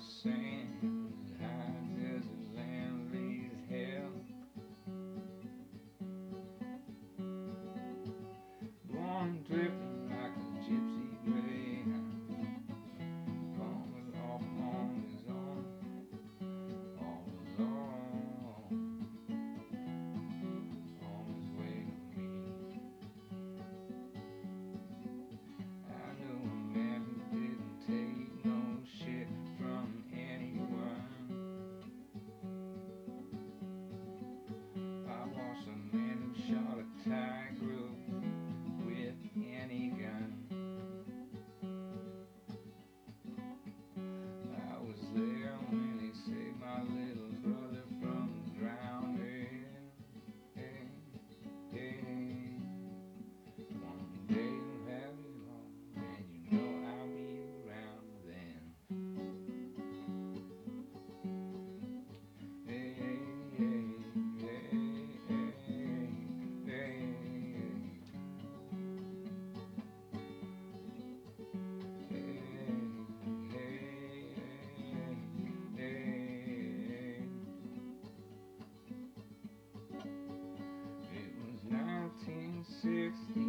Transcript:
Sand, 1960